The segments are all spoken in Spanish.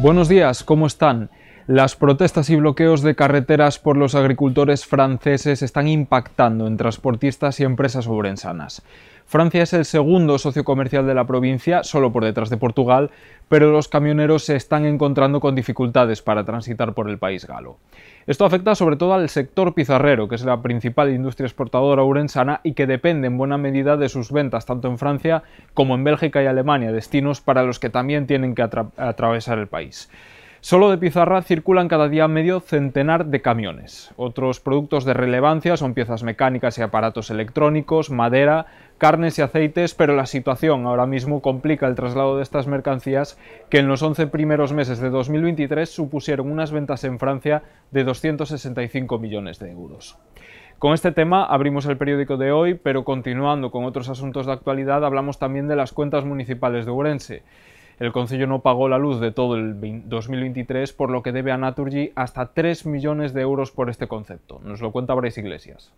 Buenos días, ¿cómo están? Las protestas y bloqueos de carreteras por los agricultores franceses están impactando en transportistas y empresas obrensanas. Francia es el segundo socio comercial de la provincia, solo por detrás de Portugal, pero los camioneros se están encontrando con dificultades para transitar por el país galo. Esto afecta sobre todo al sector pizarrero, que es la principal industria exportadora urensana y que depende en buena medida de sus ventas tanto en Francia como en Bélgica y Alemania, destinos para los que también tienen que atravesar el país. Solo de pizarra circulan cada día medio centenar de camiones. Otros productos de relevancia son piezas mecánicas y aparatos electrónicos, madera, carnes y aceites, pero la situación ahora mismo complica el traslado de estas mercancías que en los 11 primeros meses de 2023 supusieron unas ventas en Francia de 265 millones de euros. Con este tema abrimos el periódico de hoy, pero continuando con otros asuntos de actualidad, hablamos también de las cuentas municipales de Ourense. El Concello no pagó la luz de todo el 2023, por lo que debe a Naturgy hasta 3 millones de euros por este concepto. Nos lo cuenta Bryce Iglesias.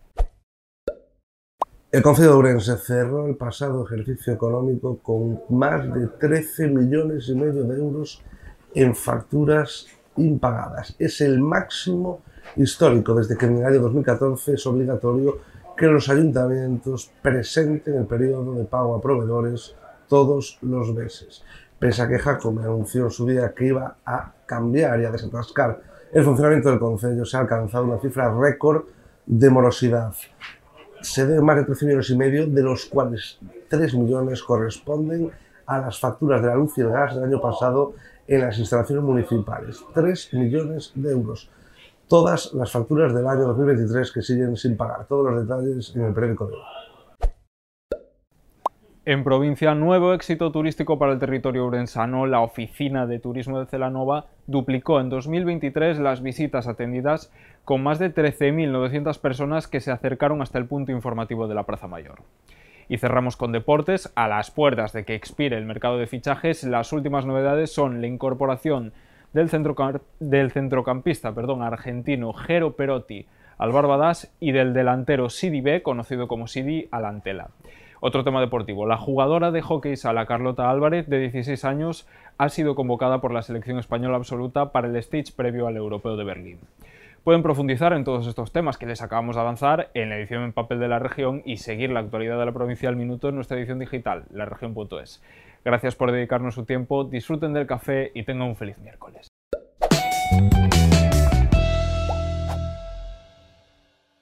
El Concello de Ourense cerró el pasado ejercicio económico con más de 13 millones y medio de euros en facturas impagadas. Es el máximo histórico desde que en el año 2014 es obligatorio que los ayuntamientos presenten el periodo de pago a proveedores todos los meses pese a que Jacome anunció en su día que iba a cambiar y a desatascar el funcionamiento del Concello, se ha alcanzado una cifra récord de morosidad. Se deben más de 13 millones y medio, de los cuales 3 millones corresponden a las facturas de la luz y el gas del año pasado en las instalaciones municipales. 3 millones de euros. Todas las facturas del año 2023 que siguen sin pagar. Todos los detalles en el periódico de hoy. En provincia, nuevo éxito turístico para el territorio urensano. La Oficina de Turismo de Celanova duplicó en 2023 las visitas atendidas con más de 13.900 personas que se acercaron hasta el punto informativo de la Plaza Mayor. Y cerramos con deportes. A las puertas de que expire el mercado de fichajes, las últimas novedades son la incorporación del, centrocampista perdón, argentino Jero Perotti al Barbadas y del delantero Sidi B, conocido como Sidi Alantela. Otro tema deportivo. La jugadora de hockey sala Carlota Álvarez, de 16 años, ha sido convocada por la selección española absoluta para el stage previo al Europeo de Berlín. Pueden profundizar en todos estos temas que les acabamos de avanzar en la edición en papel de la región y seguir la actualidad de la provincia al minuto en nuestra edición digital, laregion.es. Gracias por dedicarnos su tiempo, disfruten del café y tengan un feliz miércoles.